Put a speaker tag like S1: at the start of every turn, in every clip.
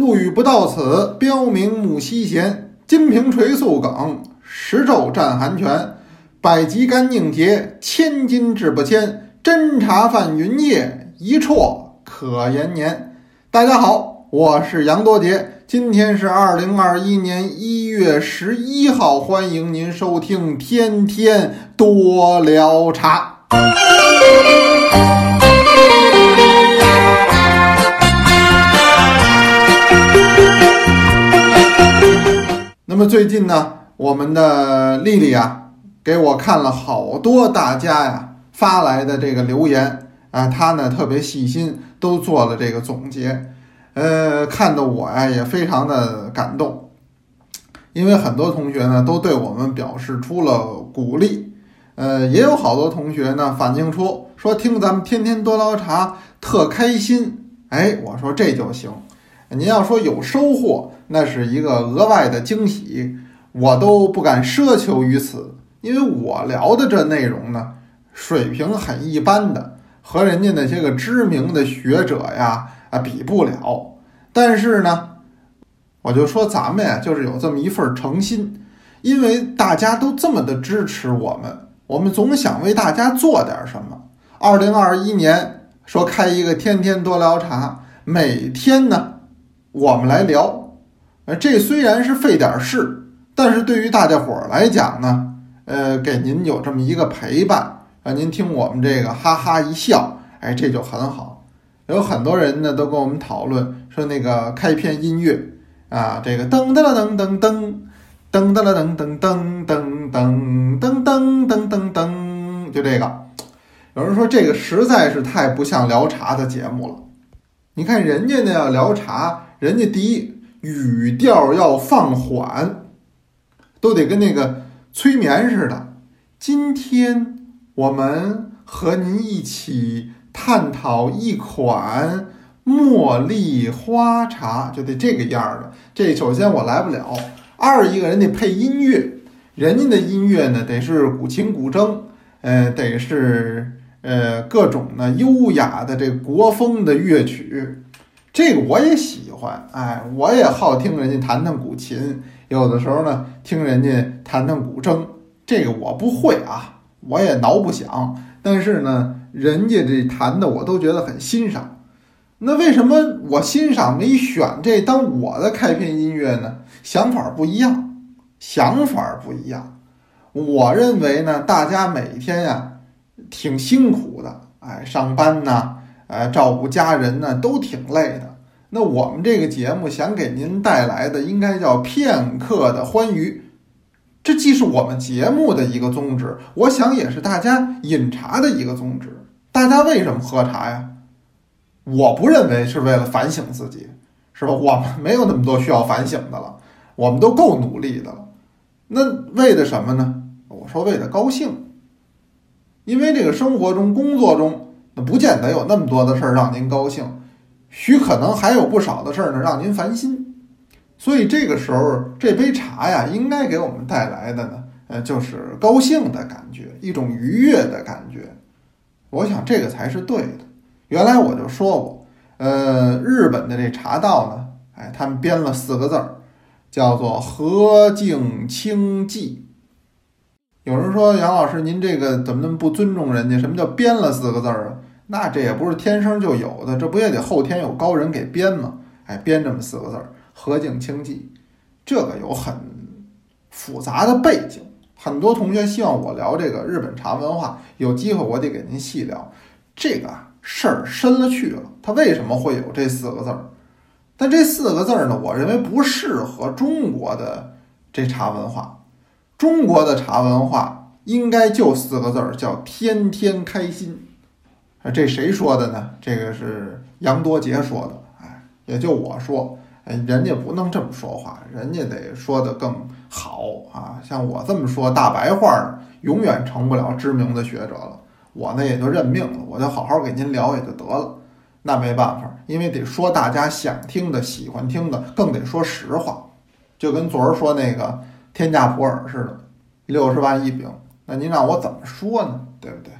S1: 陆羽不到此，标明木西贤。金瓶垂素梗，十昼战寒泉。百级干宁节，千金志不迁。侦茶泛云夜，一绰可延年。大家好，我是杨多杰，今天是二零二一年一月十一号，欢迎您收听《天天多聊茶》。么最近呢，我们的丽丽啊，给我看了好多大家呀发来的这个留言啊，她呢特别细心，都做了这个总结，呃，看得我呀也非常的感动，因为很多同学呢都对我们表示出了鼓励，呃，也有好多同学呢反映出说听咱们天天多聊茶特开心，哎，我说这就行，您要说有收获。那是一个额外的惊喜，我都不敢奢求于此，因为我聊的这内容呢，水平很一般的，和人家那些个知名的学者呀啊比不了。但是呢，我就说咱们呀，就是有这么一份诚心，因为大家都这么的支持我们，我们总想为大家做点什么。二零二一年说开一个天天多聊茶，每天呢，我们来聊。这虽然是费点事，但是对于大家伙来讲呢，呃，给您有这么一个陪伴，让您听我们这个哈哈一笑，哎，这就很好。有很多人呢都跟我们讨论说，那个开篇音乐啊，这个噔噔噔噔噔噔噔噔噔噔噔噔噔噔噔噔噔，就这个，有人说这个实在是太不像聊茶的节目了。你看人家那要聊茶，人家第一。语调要放缓，都得跟那个催眠似的。今天我们和您一起探讨一款茉莉花茶，就得这个样儿的。这首先我来不了，二一个人得配音乐，人家的音乐呢得是古琴古筝，呃，得是呃各种的优雅的这国风的乐曲。这个我也喜欢，哎，我也好听人家弹弹古琴，有的时候呢听人家弹弹古筝，这个我不会啊，我也挠不响，但是呢，人家这弹的我都觉得很欣赏。那为什么我欣赏没选这当我的开篇音乐呢？想法不一样，想法不一样。我认为呢，大家每天呀挺辛苦的，哎，上班呢。哎，照顾家人呢，都挺累的。那我们这个节目想给您带来的，应该叫片刻的欢愉。这既是我们节目的一个宗旨，我想也是大家饮茶的一个宗旨。大家为什么喝茶呀？我不认为是为了反省自己，是吧？我们没有那么多需要反省的了，我们都够努力的了。那为的什么呢？我说为了高兴，因为这个生活中、工作中。那不见得有那么多的事儿让您高兴，许可能还有不少的事儿呢让您烦心。所以这个时候，这杯茶呀，应该给我们带来的呢，呃，就是高兴的感觉，一种愉悦的感觉。我想这个才是对的。原来我就说过，呃，日本的这茶道呢，哎，他们编了四个字儿，叫做和敬清寂。有人说杨老师，您这个怎么那么不尊重人家？什么叫编了四个字儿啊？那这也不是天生就有的，这不也得后天有高人给编吗？哎，编这么四个字儿“和敬清寂”，这个有很复杂的背景。很多同学希望我聊这个日本茶文化，有机会我得给您细聊。这个事儿深了去了，它为什么会有这四个字儿？但这四个字儿呢，我认为不适合中国的这茶文化。中国的茶文化应该就四个字儿，叫天天开心。啊，这谁说的呢？这个是杨多杰说的。哎，也就我说，哎，人家不能这么说话，人家得说的更好啊。像我这么说大白话，永远成不了知名的学者了。我呢也就认命了，我就好好给您聊也就得了。那没办法，因为得说大家想听的、喜欢听的，更得说实话。就跟昨儿说那个。天价普洱似的，六十万一饼，那您让我怎么说呢？对不对？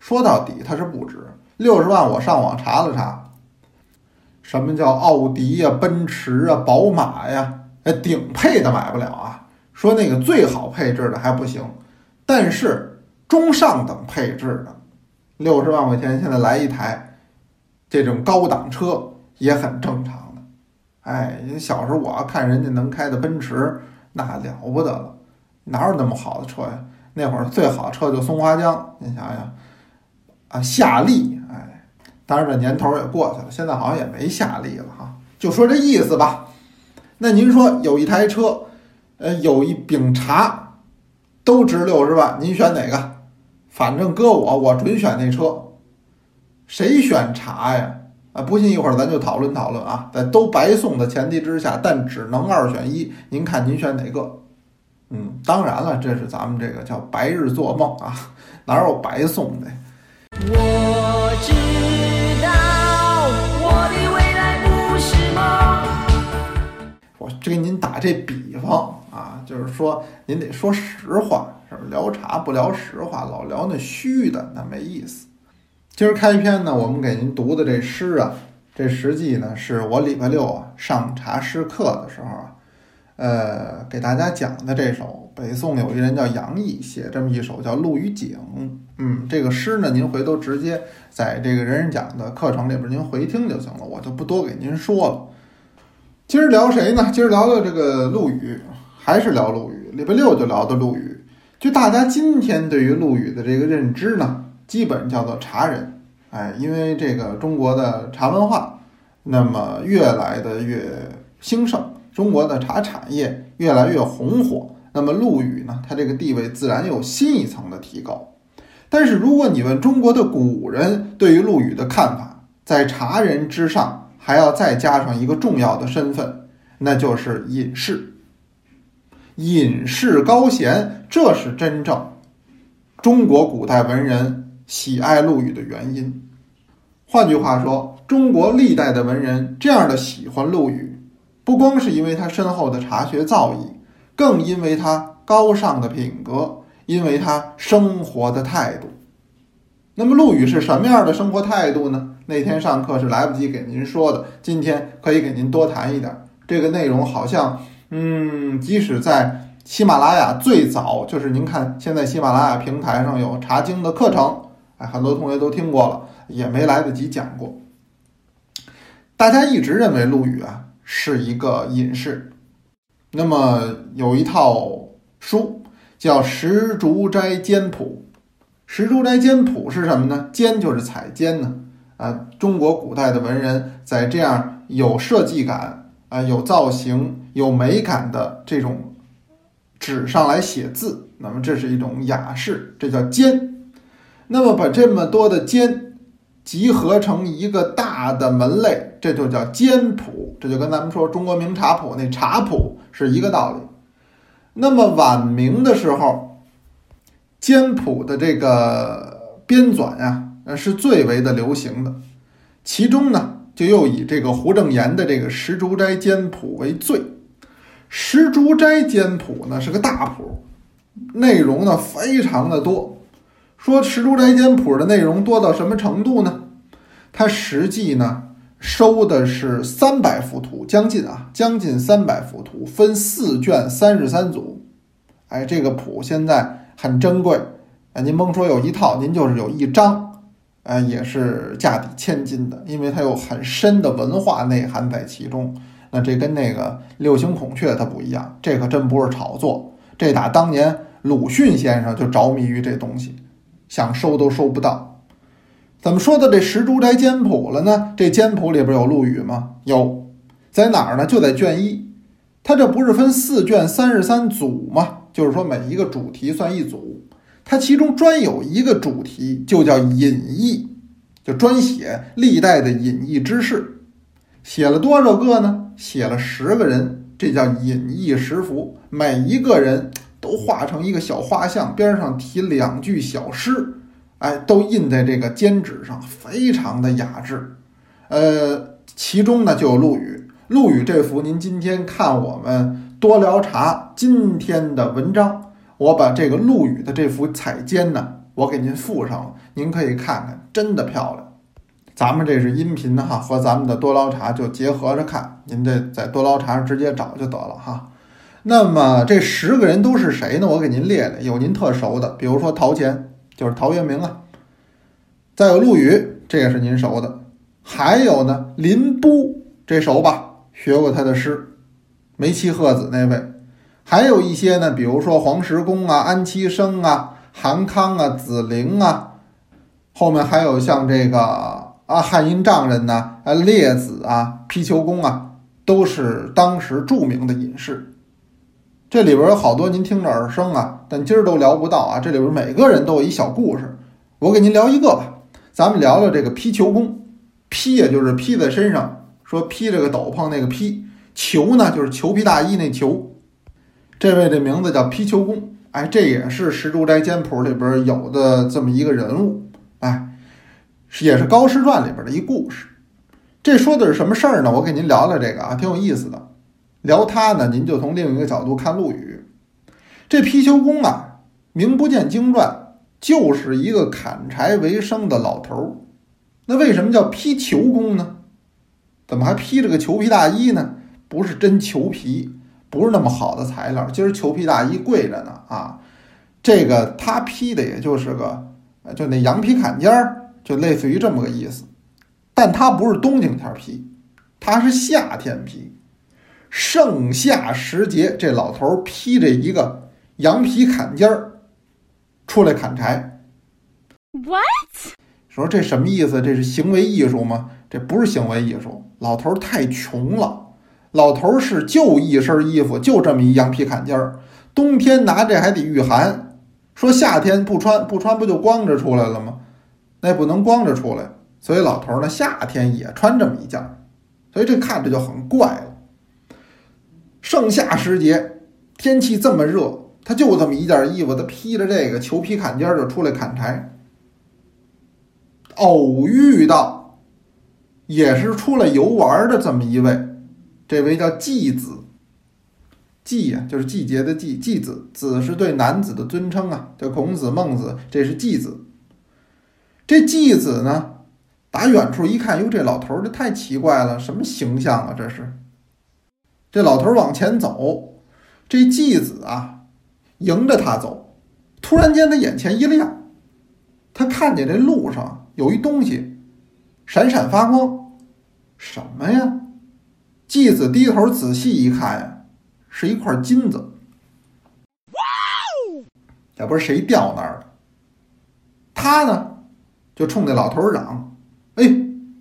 S1: 说到底它是不值。六十万我上网查了查，什么叫奥迪呀、奔驰啊、宝马呀？哎，顶配的买不了啊。说那个最好配置的还不行，但是中上等配置的，六十万块钱现在来一台这种高档车也很正常的。哎，小时候我要看人家能开的奔驰，那了不得了，哪有那么好的车呀？那会儿最好的车就松花江，你想想啊，夏利，哎，当然这年头也过去了，现在好像也没夏利了哈。就说这意思吧。那您说有一台车？呃，有一饼茶，都值六十万，您选哪个？反正搁我，我准选那车。谁选茶呀？啊，不信一会儿咱就讨论讨论啊。在都白送的前提之下，但只能二选一，您看您选哪个？嗯，当然了，这是咱们这个叫白日做梦啊，哪有白送的？我知道我的未来不是梦。我给您打这比方。啊，就是说您得说实话，是吧？聊茶不聊实话，老聊那虚的，那没意思。今儿开篇呢，我们给您读的这诗啊，这实际呢是我礼拜六啊上茶诗课的时候啊，呃，给大家讲的这首北宋有一人叫杨毅写这么一首叫《陆羽景》。嗯，这个诗呢，您回头直接在这个人人讲的课程里边您回听就行了，我就不多给您说了。今儿聊谁呢？今儿聊聊这个陆羽。还是聊陆羽，礼拜六就聊的陆羽。就大家今天对于陆羽的这个认知呢，基本叫做茶人。哎，因为这个中国的茶文化，那么越来的越兴盛，中国的茶产业越来越红火，那么陆羽呢，他这个地位自然有新一层的提高。但是如果你问中国的古人对于陆羽的看法，在茶人之上还要再加上一个重要的身份，那就是隐士。隐士高贤，这是真正中国古代文人喜爱陆羽的原因。换句话说，中国历代的文人这样的喜欢陆羽，不光是因为他深厚的茶学造诣，更因为他高尚的品格，因为他生活的态度。那么，陆羽是什么样的生活态度呢？那天上课是来不及给您说的，今天可以给您多谈一点。这个内容好像。嗯，即使在喜马拉雅最早，就是您看现在喜马拉雅平台上有茶经的课程，哎，很多同学都听过了，也没来得及讲过。大家一直认为陆羽啊是一个隐士，那么有一套书叫《石竹斋笺谱》，《石竹斋笺谱》是什么呢？笺就是彩笺呢，啊，中国古代的文人在这样有设计感。啊，有造型、有美感的这种纸上来写字，那么这是一种雅士，这叫笺。那么把这么多的笺集合成一个大的门类，这就叫笺谱。这就跟咱们说中国名茶谱那茶谱是一个道理。那么晚明的时候，笺谱的这个编纂呀，呃，是最为的流行的，其中呢。就又以这个胡正言的这个《石竹斋笺谱》为最，《石竹斋笺谱》呢是个大谱，内容呢非常的多。说《石竹斋笺谱》的内容多到什么程度呢？它实际呢收的是三百幅图，将近啊，将近三百幅图，分四卷三十三组。哎，这个谱现在很珍贵，哎，您甭说有一套，您就是有一张。啊，也是价抵千金的，因为它有很深的文化内涵在其中。那这跟那个六星孔雀它不一样，这可真不是炒作。这打当年鲁迅先生就着迷于这东西，想收都收不到。怎么说到这《石竹斋笺谱》了呢？这笺谱里边有陆羽吗？有，在哪儿呢？就在卷一。它这不是分四卷三十三组吗？就是说每一个主题算一组。它其中专有一个主题，就叫隐逸，就专写历代的隐逸之事，写了多少个呢？写了十个人，这叫隐逸十幅，每一个人都画成一个小画像，边上题两句小诗，哎，都印在这个笺纸上，非常的雅致。呃，其中呢就有陆羽，陆羽这幅，您今天看我们多聊茶今天的文章。我把这个陆羽的这幅彩笺呢，我给您附上了，您可以看看，真的漂亮。咱们这是音频的哈，和咱们的多捞茶就结合着看，您这在多捞茶直接找就得了哈。那么这十个人都是谁呢？我给您列列，有您特熟的，比如说陶潜，就是陶渊明啊。再有陆羽，这也是您熟的。还有呢，林逋，这熟吧？学过他的诗，梅妻鹤子那位。还有一些呢，比如说黄石公啊、安七生啊、韩康啊、子陵啊。后面还有像这个。啊，汉阴丈人呢？啊，列子啊，皮丘公啊，都是当时著名的隐士。这里边有好多您听着耳生啊，但今儿都聊不到啊。这里边每个人都有一小故事，我给您聊一个吧。咱们聊聊这个皮丘公，披也就是披在身上，说披着个斗篷那个披，裘呢就是裘皮大衣那裘。这位的名字叫皮丘公，哎，这也是《石竹斋简谱》里边有的这么一个人物，哎。也是《高诗传》里边的一故事，这说的是什么事儿呢？我给您聊聊这个啊，挺有意思的。聊他呢，您就从另一个角度看陆羽。这貔貅公啊，名不见经传，就是一个砍柴为生的老头儿。那为什么叫貔裘公呢？怎么还披着个裘皮大衣呢？不是真裘皮，不是那么好的材料。今儿裘皮大衣贵着呢啊，这个他披的也就是个，就那羊皮坎肩儿。就类似于这么个意思，但它不是冬景天披，它是夏天披。盛夏时节，这老头披着一个羊皮坎肩儿出来砍柴。
S2: What？
S1: 说这什么意思？这是行为艺术吗？这不是行为艺术。老头太穷了，老头是就一身衣服，就这么一羊皮坎肩儿，冬天拿这还得御寒。说夏天不穿不穿不就光着出来了吗？那不能光着出来，所以老头呢夏天也穿这么一件儿，所以这看着就很怪了。盛夏时节，天气这么热，他就这么一件衣服，他披着这个裘皮坎肩就出来砍柴。偶遇到，也是出来游玩的这么一位，这位叫季子。季呀，就是季节的季，季子，子是对男子的尊称啊，叫孔子、孟子，这是季子。这季子呢，打远处一看，哟，这老头儿这太奇怪了，什么形象啊？这是。这老头往前走，这季子啊，迎着他走，突然间他眼前一亮，他看见这路上有一东西闪闪发光，什么呀？季子低头仔细一看呀，是一块金子。哇哦！也不知谁掉那儿了。他呢？就冲那老头嚷：“哎，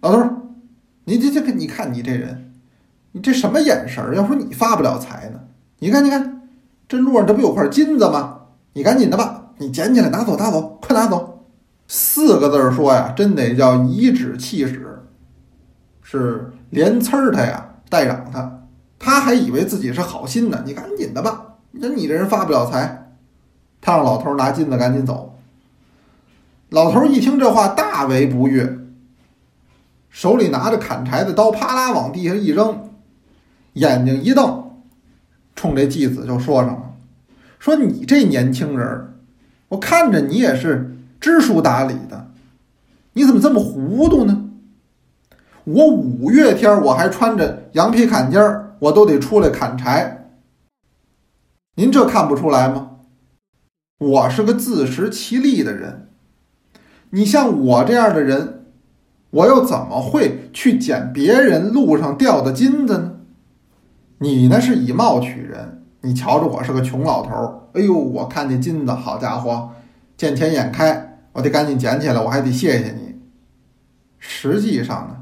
S1: 老头，你这这个，你看你这人，你这什么眼神儿？要说你发不了财呢？你看，你看，这路上这不有块金子吗？你赶紧的吧，你捡起来拿走，拿走，快拿走！四个字儿说呀，真得叫颐指气使，是连呲儿他呀，带嚷他，他还以为自己是好心呢。你赶紧的吧，那你这人发不了财，他让老头拿金子赶紧走。”老头一听这话，大为不悦，手里拿着砍柴的刀，啪啦往地下一扔，眼睛一瞪，冲这继子就说上了：“说你这年轻人，我看着你也是知书达理的，你怎么这么糊涂呢？我五月天我还穿着羊皮坎肩儿，我都得出来砍柴，您这看不出来吗？我是个自食其力的人。”你像我这样的人，我又怎么会去捡别人路上掉的金子呢？你呢是以貌取人，你瞧着我是个穷老头儿，哎呦，我看见金子，好家伙，见钱眼开，我得赶紧捡起来，我还得谢谢你。实际上呢，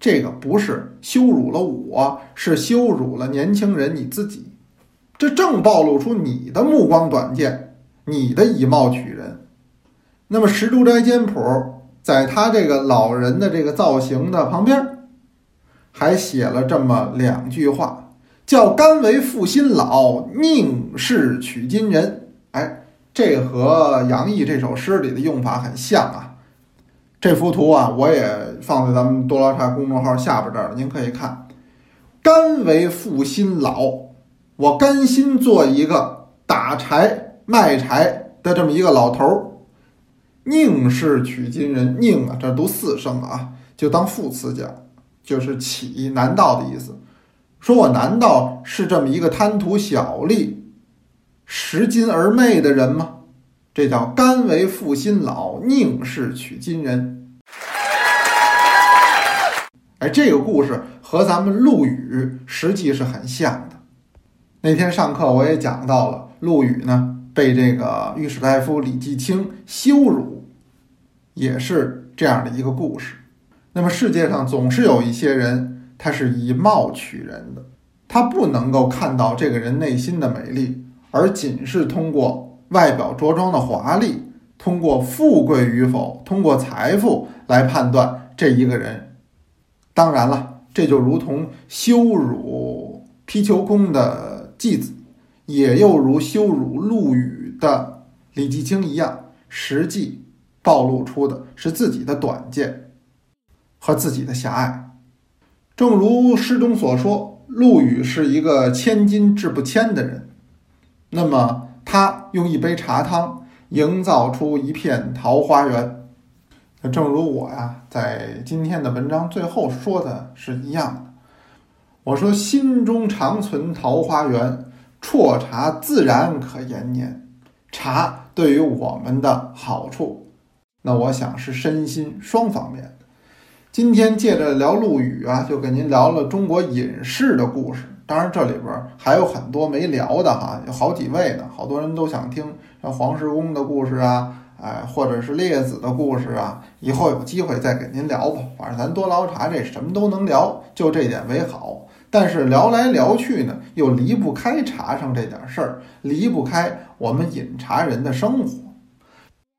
S1: 这个不是羞辱了我，是羞辱了年轻人你自己，这正暴露出你的目光短见，你的以貌取人。那么《石竹斋简谱》在他这个老人的这个造型的旁边，还写了这么两句话，叫“甘为负心老，宁是取金人”。哎，这和杨毅这首诗里的用法很像啊。这幅图啊，我也放在咱们多拉茶公众号下边这儿，您可以看。甘为负心老，我甘心做一个打柴卖柴的这么一个老头儿。宁是取金人，宁啊，这读四声啊，就当副词讲，就是岂难道的意思。说我难道是这么一个贪图小利、拾金而昧的人吗？这叫甘为负心老，宁是取金人。哎，这个故事和咱们陆羽实际是很像的。那天上课我也讲到了，陆羽呢被这个御史大夫李继清羞辱，也是这样的一个故事。那么世界上总是有一些人，他是以貌取人的，他不能够看到这个人内心的美丽，而仅是通过外表着装的华丽，通过富贵与否，通过财富来判断这一个人。当然了，这就如同羞辱皮球公的继子，也又如羞辱陆羽的李继清一样，实际暴露出的是自己的短见和自己的狭隘。正如诗中所说，陆羽是一个千金掷不迁的人，那么他用一杯茶汤营造出一片桃花源。那正如我呀，在今天的文章最后说的是一样的。我说：“心中常存桃花源，啜茶自然可延年。”茶对于我们的好处，那我想是身心双方面。今天借着聊陆羽啊，就跟您聊了中国隐士的故事。当然，这里边还有很多没聊的哈，有好几位呢，好多人都想听，像黄石公的故事啊。哎，或者是列子的故事啊，以后有机会再给您聊吧。反正咱多聊茶，这什么都能聊，就这点为好。但是聊来聊去呢，又离不开茶上这点事儿，离不开我们饮茶人的生活。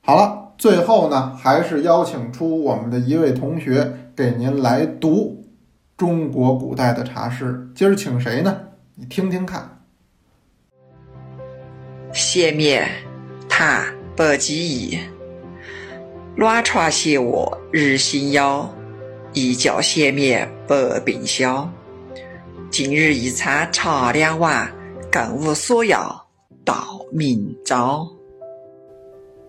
S1: 好了，最后呢，还是邀请出我们的一位同学给您来读中国古代的茶诗。今儿请谁呢？你听听看。
S3: 谢灭，他。白居易，乱传邪卧日新腰，一觉闲眠百病消。今日一餐茶两碗，更无所要到明朝。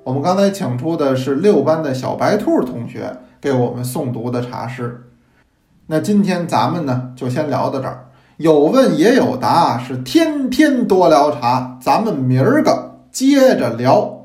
S1: 我们刚才请出的是六班的小白兔同学给我们诵读的茶诗。那今天咱们呢，就先聊到这儿。有问也有答，是天天多聊茶。咱们明儿个接着聊。